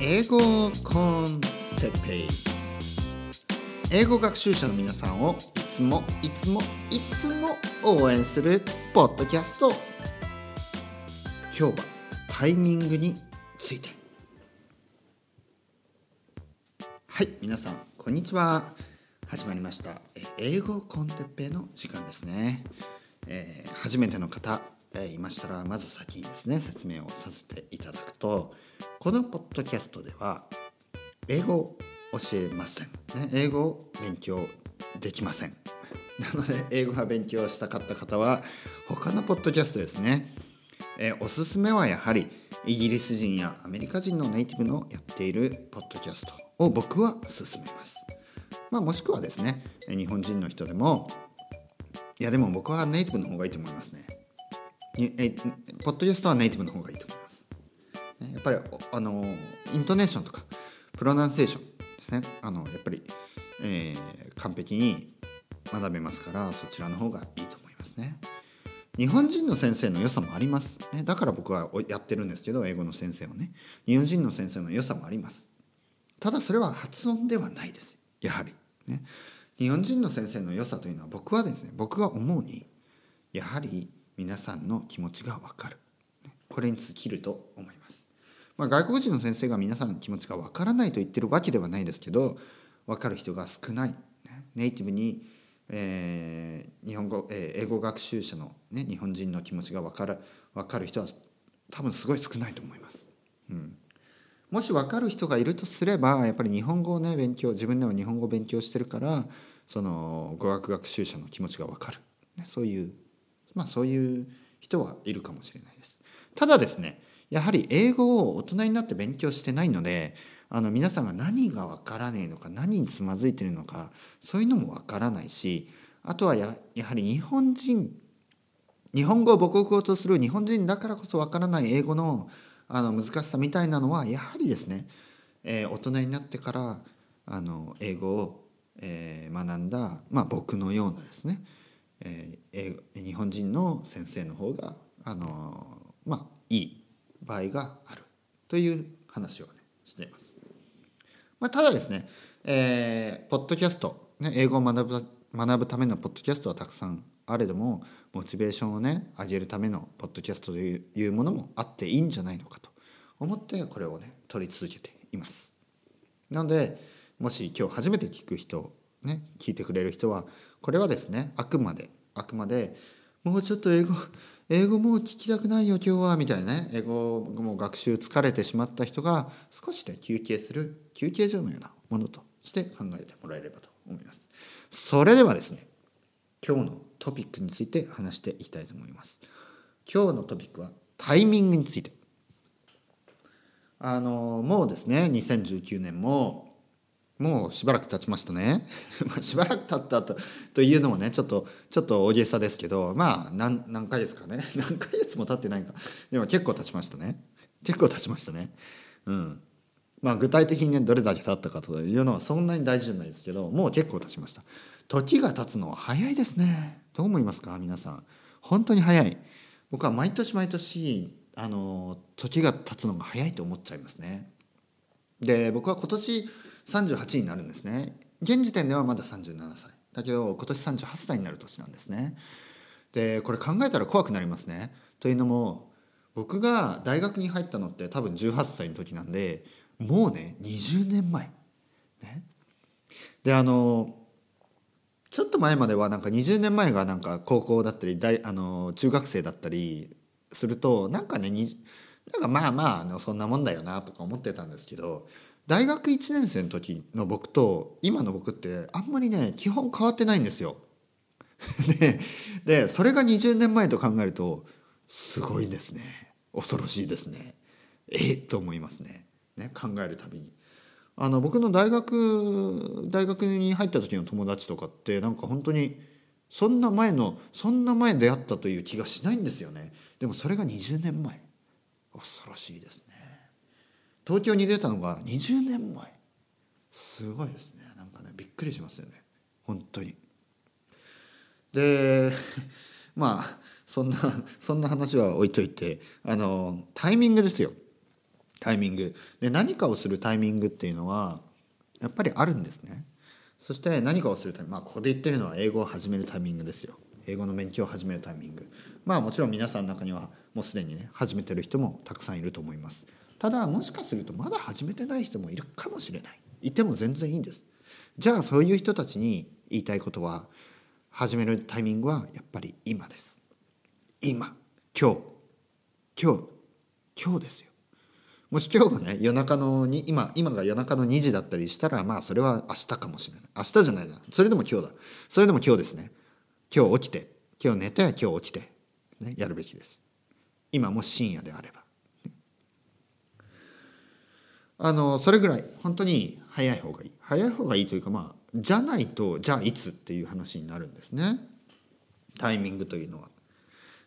英語コンテペイ。英語学習者の皆さんをいつもいつもいつも応援するポッドキャスト。今日はタイミングについて。はい皆さんこんにちは。始まりました。英語コンテッペイの時間ですね、えー初めての方、えーいましたらまず先にですね説明をさせていただくとこのポッドキャストでは英語を教えません、ね、英語を勉強できません。なので英語が勉強したかった方は他のポッドキャストですね、えーおすすめはやはりイギリス人やアメリカ人のネイティブのやっているポッドキャストを僕は勧めます、まあ、もしくはですね日本人の人でもいやでも僕はネイティブの方がいいと思いますね。ポッドキャストはネイティブの方がいいと思いますやっぱりあのイントネーションとかプロナンセーションですね。あのやっぱり、えー完璧に学べますからそちらの方がいいと思いますね。日本人の先生の良さもあります、ね、だから僕はやってるんですけど英語の先生をね。日本人の先生の良さもあります。ただそれは発音ではないです。やはり。ね。日本人の先生の良さというのは僕はですね僕が思うにやはり皆さんの気持ちが分かる。これに尽きると思います、まあ、外国人の先生が皆さんの気持ちが分からないと言ってるわけではないですけど分かる人が少ない、ネイティブに、えー日本語、えー英語学習者の、ね、日本人の気持ちが分かる分かる人は多分すごい少ないと思います。うんもし分かる人がいるとすればやっぱり日本語をね勉強自分では日本語を勉強してるからその語学学習者の気持ちが分かる、ね、そういうまあそういう人はいるかもしれないです。ただですねやはり英語を大人になって勉強してないのであの皆さんが何が分からねえのか何につまずいてるのかそういうのも分からないしあとはややはり日本人日本語を母国語とする日本人だからこそわからない英語のあの難しさみたいなのはやはりですね、えー大人になってからあの英語を、えー学んだ、まあ、僕のようなですね、えー日本人の先生の方があのまあいい場合があるという話をねしています。まあ、ただですね、えーポッドキャスト、ね、英語を学ぶ学ぶためのポッドキャストはたくさんあれどもモチベーションをね上げるためのポッドキャストといういうものもあっていいんじゃないのかと思ってこれをね取り続けています。なのでもし今日初めて聞く人ね聞いてくれる人はこれはですねあくまであくまでもうちょっと英語英語もう聞きたくないよ今日はみたいなね英語もう学習疲れてしまった人が少しね休憩する休憩所のようなものとして考えてもらえればと思います。それではですね今日のトピックについて話していきたいと思います。今日のトピックはタイミングについて。あのもうですね2019年ももうしばらく経ちましたね。しばらく経ったとというのもねちょっとちょっと大げさですけどまあ何何ヶ月かね。何ヶ月も経ってないか。でも結構経ちましたね。結構経ちましたね。うん。まあ具体的にねどれだけ経ったかというのはそんなに大事じゃないですけどもう結構経ちました。時が経つのは早いですね。どう思いますか皆さん。本当に早い。僕は毎年毎年あの時が経つのが早いと思っちゃいますね。で僕は今年38になるんですね。現時点ではまだ37歳。だけど今年38歳になる年なんですね。でこれ考えたら怖くなりますね。というのも僕が大学に入ったのって多分18歳の時なんでもうね20年前ねであのちょっと前まではなんか20年前がなんか高校だったり大あの中学生だったりするとなんかねなんかまあまあそんなもんだよなとか思ってたんですけど大学1年生の時の僕と今の僕ってあんまりね基本変わってないんですよ。ででそれが20年前と考えるとすごいですね。恐ろしいですね。えっと思いますね。ね考えるたびに。あの僕の大学大学に入った時の友達とかってなんか本当にそんな前のそんな前出会ったという気がしないんですよね。でもそれが20年前。恐ろしいですね。東京に出たのが20年前。すごいですね。なんかねびっくりしますよね。本当に。で まあそんなそんな話は置いといてあのタイミングですよ。タイミング。で何かをするタイミングっていうのはやっぱりあるんですね。そして何かをするタイミング。まあここで言ってるのは英語を始めるタイミングですよ。英語の勉強を始めるタイミング。まあもちろん皆さんの中にはもうすでにね始めてる人もたくさんいると思います。ただもしかするとまだ始めてない人もいるかもしれない。いても全然いいんです。じゃあそういう人たちに言いたいことは始めるタイミングはやっぱり今です。今。今日。今日。今日ですよ。もし今日がね夜中のに今今が夜中の2時だったりしたらまあそれは明日かもしれない。明日じゃないな。それでも今日だ。それでも今日ですね。今日起きて。今日寝て今日起きて、ね、やるべきです。今も深夜であれば。あのそれぐらい本当に早い方がいい早い方がいいというかまあじゃないとじゃあいつっていう話になるんですねタイミングというのは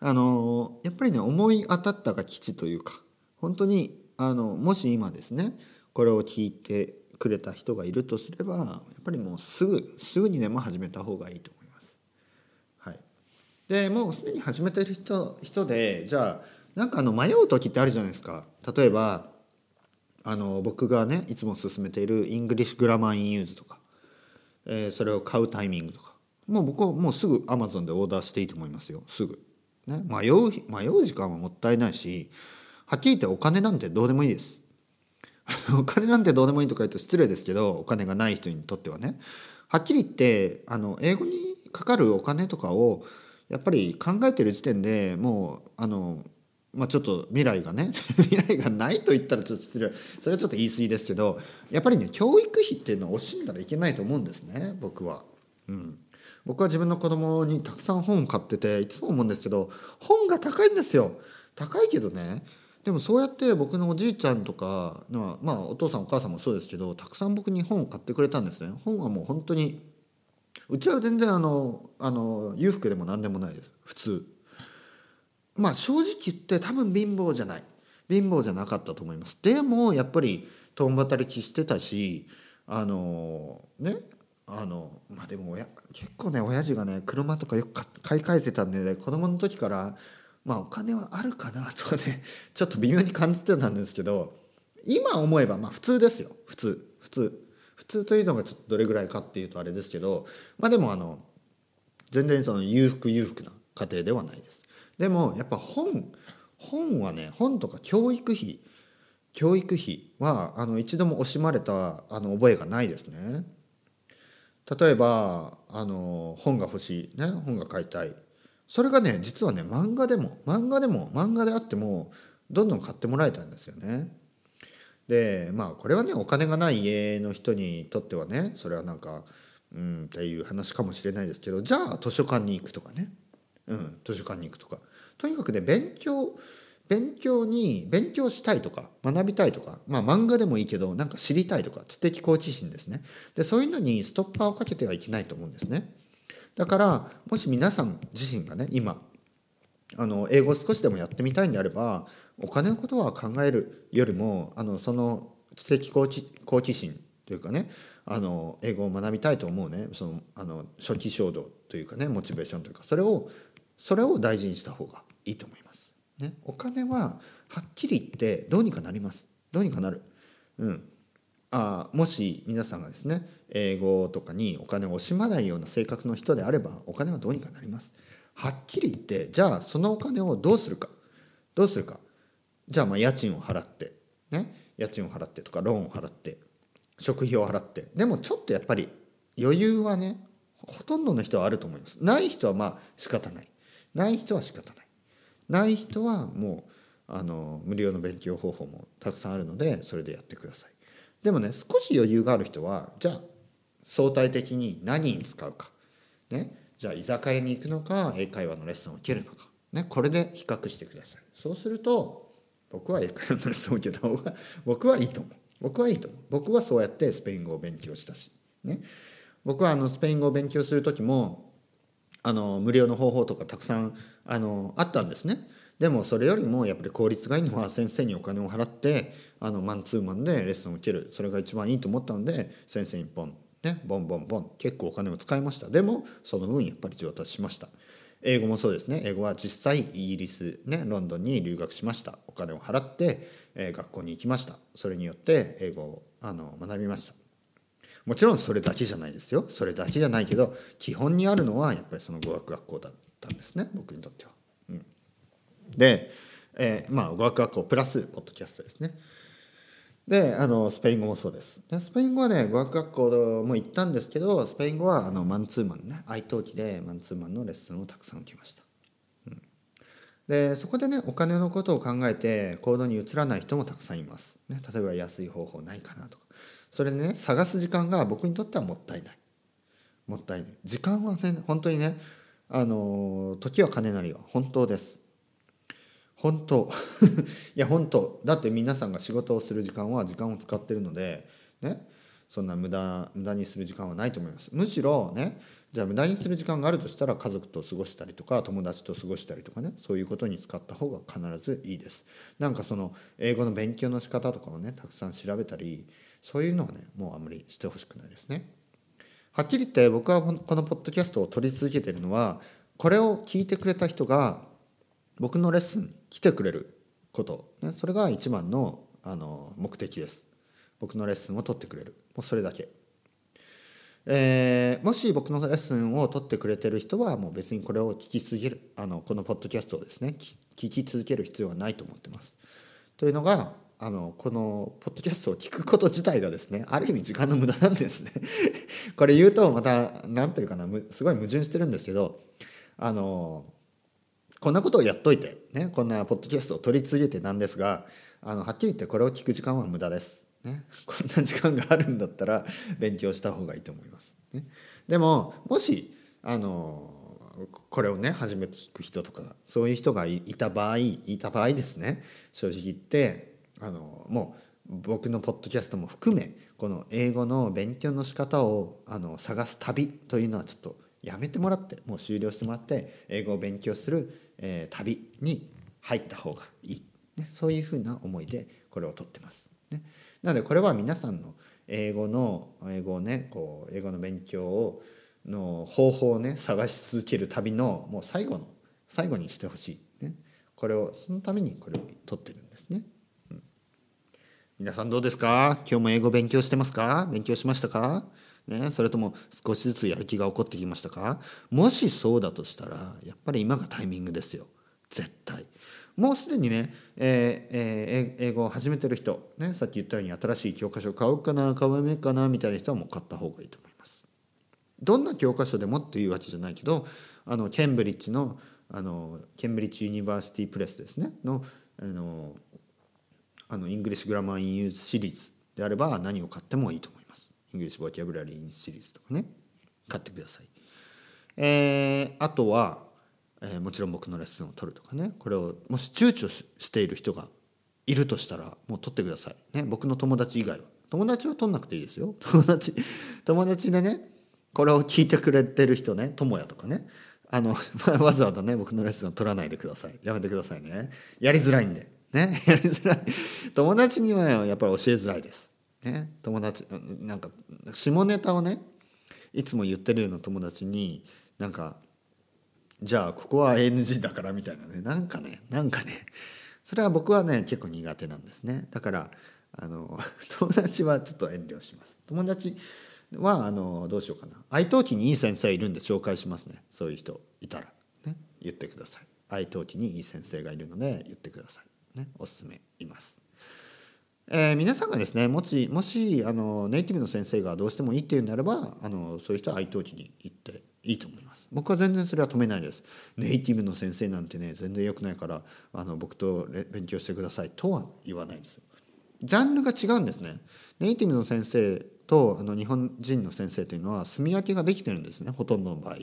あのやっぱりね思い当たったが吉というか本当にあのもし今ですねこれを聞いてくれた人がいるとすればやっぱりもうすぐすぐにでも始めた方がいいと思います。はい、でもうすでに始めてる人人でじゃあなんかあの迷う時ってあるじゃないですか。例えばあの僕がねいつも勧めている English Grammar in Use とか、えー、それを買うタイミングとかもう僕はもうすぐアマゾンでオーダーしていいと思いますよ。すぐ、ね、迷う迷う時間はもったいないしはっきり言ってお金なんてどうでもいいです。お金なんてどうでもいいとか言うと失礼ですけどお金がない人にとってはね。はっきり言ってあの英語にかかるお金とかをやっぱり考えてる時点でもうあのまあ、ちょっと未来がね 未来がないと言ったらちょっと失礼それはちょっと言い過ぎですけどやっぱりね教育費っていうのを惜しんだらいけないと思うんですね僕は。うん、僕は自分の子供にたくさん本を買ってていつも思うんですけど本が高いんですよ。高いけどねでもそうやって僕のおじいちゃんとかまあお父さんお母さんもそうですけどたくさん僕に本を買ってくれたんですね。本はもう本当にうちは全然あのあの裕福でも何でもないです普通。まあ正直言って多分貧乏じゃない。貧乏じゃなかったと思います。でもやっぱり共働きしてたしあのねあのまあでも親結構ね親父がね車とかよく買い替えてたんで、ね、子供の時からまあお金はあるかなとかね ちょっと微妙に感じてたんですけど今思えばまあ普通ですよ。普通。普通。普通というのがちょっとどれぐらいかっていうとあれですけどまあでもあの全然その裕福裕福な家庭ではないです。でもやっぱ本本はね本とか教育費教育費はあの一度も惜しまれたあの覚えがないですね。例えばあの本が欲しい、ね、本が買いたいそれがね実はね漫画でも漫画でも漫画であってもどんどん買ってもらえたんですよね。でまあこれはねお金がない家の人にとってはねそれはなんかうんっていう話かもしれないですけどじゃあ図書館に行くとかね、うん、図書館に行くとか。とにかくね勉強勉強に勉強したいとか学びたいとかまあ漫画でもいいけどなんか知りたいとか知的好奇心ですね。でそういうのにストッパーをかけてはいけないと思うんですね。だからもし皆さん自身がね今あの英語を少しでもやってみたいんであればお金のことは考えるよりもあのその知的好奇好奇心というかねあの英語を学びたいと思うねそのあの初期衝動というかねモチベーションというかそれをそれを大事にした方がいいと思います。ね、お金ははっきり言ってどうにかなります。どうにかなる。うん、あもし皆さんがですね英語とかにお金を惜しまないような性格の人であればお金はどうにかなります。はっきり言ってじゃあそのお金をどうするか。どうするか。じゃあまあ家賃を払って。ね。家賃を払ってとかローンを払って。食費を払って。でもちょっとやっぱり余裕はねほとんどの人はあると思います。ない人はまあ仕方ない。ない人は仕方ない。ない人はもうあの無料の勉強方法もたくさんあるのでそれでやってください。でもね少し余裕がある人はじゃあ相対的に何に使うか。ね。じゃあ居酒屋に行くのか英会話のレッスンを受けるのか、ね、これで比較してください。そうすると僕は英会話のレッスンを受けた方が僕はいいと思う。僕はいいと思う。僕はそうやってスペイン語を勉強したし。ね。僕はあのスペイン語を勉強する時もあの無料の方法とかたくさんあのあったんですね。でもそれよりもやっぱり効率がいいのは先生にお金を払ってあのマンツーマンでレッスンを受ける。それが一番いいと思ったので先生にポンねボンボンボン結構お金を使いました。でもその分やっぱり上達しました。英語もそうですね。英語は実際イギリスねロンドンに留学しました。お金を払って、えー、学校に行きました。それによって英語をあの学びました。もちろんそれだけじゃないですよ。それだけじゃないけど基本にあるのはやっぱりその語学学校だったんですね。僕にとっては。うん、で、えー、まあ語学学校プラスポッドキャストですね。であのスペイン語もそうです。でスペイン語はね語学学校も行ったんですけどスペイン語はあのマンツーマンね。愛登記でマンツーマンのレッスンをたくさん受けました、でそこでねお金のことを考えて行動に移らない人もたくさんいます、ね、例えば安い方法ないかなとか。それね探す時間が僕にとってはもったいない。もったいない。時間はね本当にねあの時は金なりは本当です。本当。いや本当。だって皆さんが仕事をする時間は時間を使ってるのでね。そんな無駄無駄にする時間はないと思います。むしろねじゃあ無駄にする時間があるとしたら家族と過ごしたりとか友達と過ごしたりとかねそういうことに使った方が必ずいいです。なんかその英語の勉強の仕方とかをねたくさん調べたりそういうのはねもうあんまりしてほしくないですね。はっきり言って僕はこのポッドキャストを取り続けてるのはこれを聞いてくれた人が僕のレッスン来てくれること、ね、それが一番のあの目的です。僕のレッスンを取ってくれる。もうそれだけ、えー、もし僕のレッスンを取ってくれてる人はもう別にこれを聞き続けるあのこのポッドキャストをですね聞き続ける必要はないと思ってます。というのがあのこのポッドキャストを聞くこと自体がですねある意味時間の無駄なんですね。これ言うとまた何というかなすごい矛盾してるんですけどあのこんなことをやっといて、ね、こんなポッドキャストを取り続けてなんですがあのはっきり言ってこれを聞く時間は無駄です、ね、こんな時間があるんだったら勉強した方がいいと思います、ね、でももしあのこれをね初めて聞く人とかそういう人がいた場合いた場合ですね正直言ってあのもう僕のポッドキャストも含めこの英語の勉強の仕方をあの探す旅というのはちょっとやめてもらってもう終了してもらって英語を勉強するえー、旅に入った方がいい、ね、そういうふうな思いでこれをとってます。ね、なのでこれは皆さんの英語の英語をねこう英語の勉強をの方法をね探し続ける旅のもう最後の最後にしてほしい、ね、これをそのためにこれを取ってるんですね。皆さんどうですか？今日も英語勉強してますか？勉強しましたか？ね、それとも少しずつやる気が起こってきましたか？もしそうだとしたらやっぱり今がタイミングですよ。絶対。もうすでにね、えーえー、英語を始めてる人、ね、さっき言ったように新しい教科書買おうかな買うまいかなみたいな人はもう買った方がいいと思います。どんな教科書でもっていうわけじゃないけどあのケンブリッジのあのケンブリッジ・ユニバーシティ・プレスですねのあのあの English Grammar in Use シリーズであれば何を買ってもいいと思います。 English Vocabulary シリーズとかね。買ってください。えー、あとは、えー、もちろん僕のレッスンを取るとかね。これをもし躊躇している人がいるとしたらもう取ってください。ね、僕の友達以外は。友達は取んなくていいですよ。友達友達でねこれを聞いてくれてる人ね。友也とかね。あの わざわざね僕のレッスンを取らないでください。やめてくださいね。やりづらいんで。ね やりづらい。友達にはやっぱり教えづらいです。ね、友達なんか下ネタをねいつも言ってるような友達になんかじゃあここは NG だからみたいなねなんかねなんかね。それは僕はね結構苦手なんですね。だからあの 友達はちょっと遠慮します。友達はあのどうしようかな。愛登記にいい先生いるんで紹介しますね。そういう人いたら。ね言ってください。愛登記にいい先生がいるので言ってください。ねおすすめいます。えー、皆さんがですねもしもしあのネイティブの先生がどうしてもいいっていうんであればあのそういう人は愛登記に行っていいと思います。僕は全然それは止めないです。ネイティブの先生なんてね全然良くないからあの僕と勉強してください。とは言わないです。よジャンルが違うんですね。ネイティブの先生とあの日本人の先生というのは住み分けができてるんですねほとんどの場合。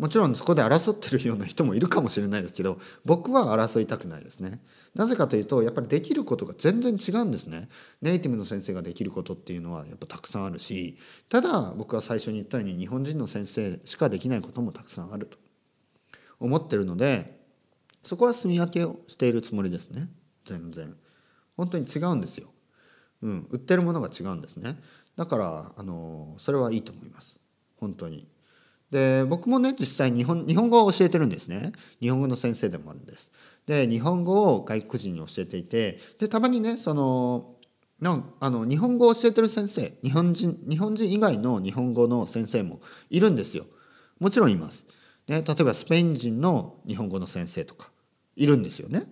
もちろんそこで争ってるような人もいるかもしれないですけど僕は争いたくないですね。なぜかというとやっぱりできることが全然違うんですね。ネイティブの先生ができることっていうのはやっぱたくさんあるしただ僕は最初に言ったように日本人の先生しかできないこともたくさんあると思ってるのでそこは住み分けをしているつもりですね。全然。本当に違うんですよ。うん売ってるものが違うんですね。だからあのそれはいいと思います。本当に。で僕もね実際日本日本語を教えてるんですね。日本語の先生でもあるんです。で日本語を外国人に教えていてでたまにねそのなんあの日本語を教えてる先生日本人日本人以外の日本語の先生もいるんですよ。もちろんいます、ね、例えばスペイン人の日本語の先生とかいるんですよね。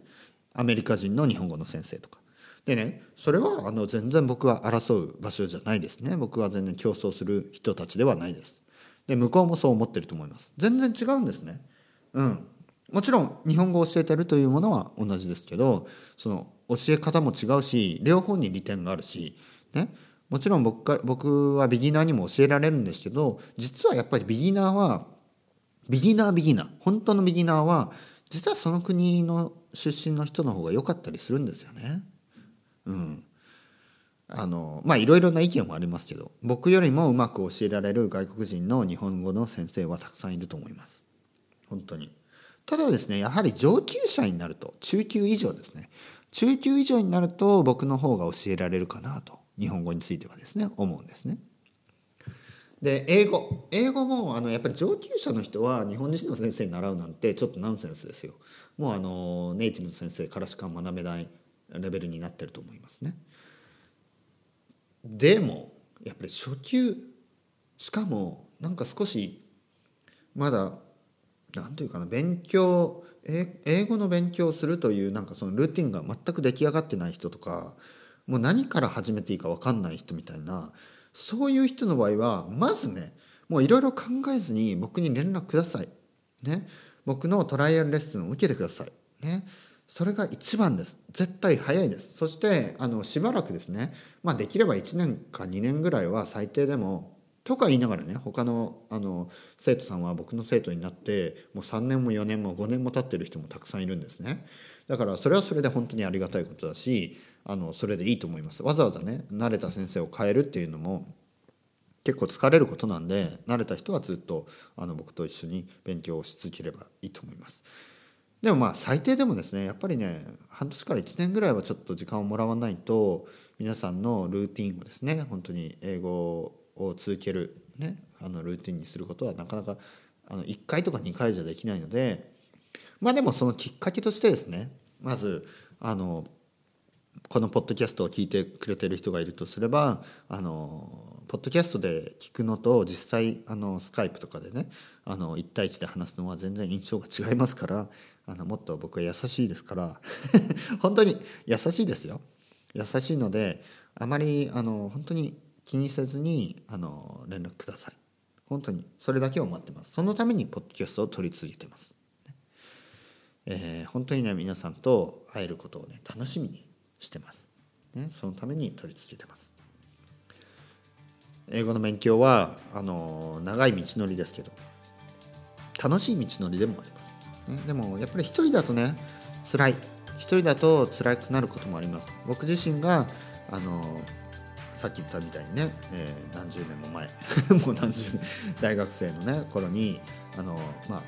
アメリカ人の日本語の先生とか。でねそれはあの全然僕は争う場所じゃないですね。僕は全然競争する人たちではないです。で向こうもそう思ってると思います。全然違うんですね。うん。もちろん日本語を教えてるというものは同じですけどその教え方も違うし両方に利点があるしね。もちろん僕か僕はビギナーにも教えられるんですけど実はやっぱりビギナーはビギナービギナー本当のビギナーは実はその国の出身の人の方が良かったりするんですよね。うん、あのまあいろいろな意見もありますけど僕よりもうまく教えられる外国人の日本語の先生はたくさんいると思います。本当に。ただですねやはり上級者になると中級以上ですね。中級以上になると僕の方が教えられるかなと日本語についてはですね思うんですね。で英語。英語もあのやっぱり上級者の人は日本人の先生に習うなんてちょっとナンセンスですよ。もうあのネイティブの先生からしか学べないレベルになってると思いますね。でもやっぱり初級しかもなんか少しまだ何というかな勉強英語の勉強をするというなんかそのルーティンが全く出来上がってない人とかもう何から始めていいか分かんない人みたいなそういう人の場合はまずねもういろいろ考えずに僕に連絡ください。ね、僕のトライアルレッスンを受けてください。ね、それが一番です。絶対早いです。そしてあのしばらくですね、まあ、できれば1年か2年ぐらいは最低でもとか言いながらね他のあの生徒さんは僕の生徒になってもう3年も4年も5年も経ってる人もたくさんいるんですね。だからそれはそれで本当にありがたいことだしあのそれでいいと思います。わざわざね慣れた先生を変えるっていうのも結構疲れることなんで慣れた人はずっとあの僕と一緒に勉強をし続ければいいと思います。でもまあ最低でもですねやっぱりね半年から1年ぐらいはちょっと時間をもらわないと皆さんのルーティンをですね本当に英語を続ける、ね、あのルーティンにすることはなかなかあの1回とか2回じゃできないのでまあでもそのきっかけとしてですねまずあのこのポッドキャストを聞いてくれてる人がいるとすればあのポッドキャストで聞くのと実際あのスカイプとかでねあの1対1で話すのは全然印象が違いますからあのもっと僕は優しいですから 本当に優しいですよ。優しいのであまりあの本当に気にせずにあの連絡ください。本当にそれだけを待ってます。そのためにポッドキャストを取り続けてます、えー、本当にね皆さんと会えることをね楽しみにしてます、ね、そのために取り続けてます。英語の勉強はあの長い道のりですけど楽しい道のりでもあります、でもやっぱり一人だとね辛い。一人だと辛くなることもあります。僕自身があのさっき言ったみたいにね、えー、何十年も前 もう何十年大学生のね頃にあのまあ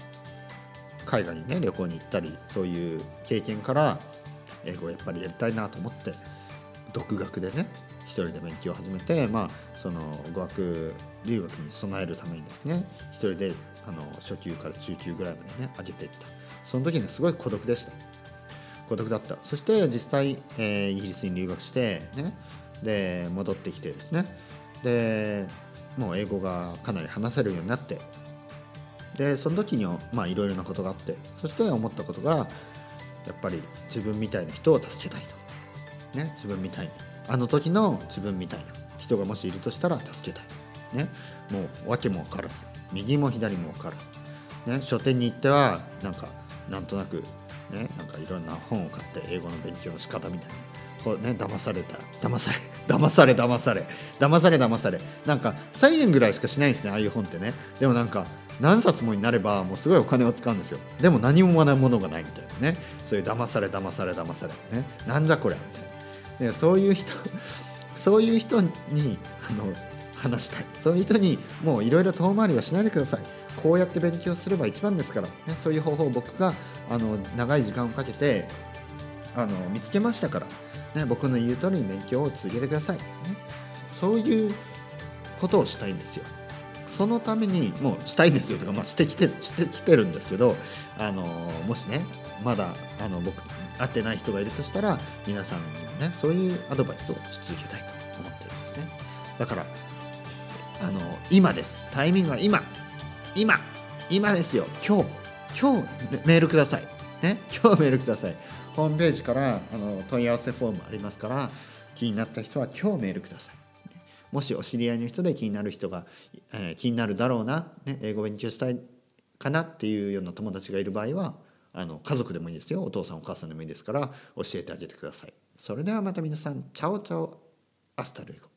海外にね旅行に行ったりそういう経験から英語をやっぱりやりたいなと思って独学でね一人で勉強を始めてまあその語学留学に備えるためにですね一人であの初級から中級ぐらいまでね上げていった。その時にはすごい孤独でした。孤独だった。そして実際、えー、イギリスに留学してねで戻ってきてですね。でもう英語がかなり話せるようになって。でその時にまあいろいろなことがあって。そして思ったことがやっぱり自分みたいな人を助けたいと、ね、自分みたいに。あの時の自分みたいな人がもしいるとしたら助けたい、ね、もう訳も分からず。右も左も分からず、ね、書店に行ってはなんかなんとなく、ね、なんかいろんな本を買って英語の勉強の仕方みたいな。こうね騙された。騙され騙され騙され。騙され騙され。なんか1000円ぐらいしかしないんですねああいう本ってね。でもなんか何冊もになればもうすごいお金を使うんですよ。でも何も学ぶものがないみたいなね。そういう騙され騙され騙され。ねなんじゃこりゃみたいな。でそういう人そういう人にあの話したい。そういう人にもういろいろ遠回りはしないでください。こうやって勉強すれば一番ですから、ね、そういう方法を僕があの長い時間をかけてあの見つけましたから、ね、僕の言う通りに勉強を続けてください、ね、そういうことをしたいんですよ。そのためにもうしたいんですよ。とか、まあ、してきてしてきてるんですけどあのもしねまだあの僕会ってない人がいるとしたら皆さんにもねそういうアドバイスをし続けたいと思ってるんですね。だからあの今です。タイミングは今。今。今ですよ。今日。今日メールください。ね。今日メールください。ホームページからあの問い合わせフォームありますから気になった人は今日メールください。もしお知り合いの人で気になる人が、えー、気になるだろうな、ね、英語勉強したいかなっていうような友達がいる場合はあの家族でもいいですよ。お父さんお母さんでもいいですから教えてあげてください。それではまた皆さんチャオチャオ。 Hasta luego